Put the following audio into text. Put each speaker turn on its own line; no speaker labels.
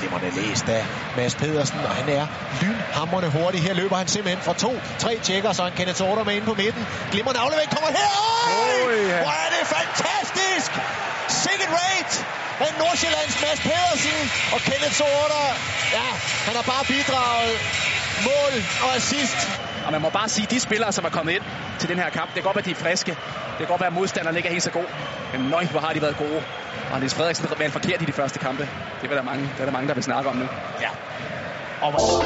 Glimmerne læst af Mads Pedersen, og han er lynhamrende hurtig. Her løber han simpelthen fra to, tre tjekker, så han Kenneth Order med ind på midten. Glimmerne aflevering kommer her. Øj!
ja.
Hvor er det fantastisk! Sikkert rate af Nordsjællands Mads Pedersen og Kenneth Order. Ja, han har bare bidraget mål og assist.
Og man må bare sige, at de spillere, som er kommet ind til den her kamp, det kan godt være, at de er friske. Det kan godt være, at modstanderne ikke er helt så god. Men nøj, hvor har de været gode. Og Niels Frederiksen har forkert i de første kampe. Det er der mange, det er der mange der vil snakke om nu.
Ja. Og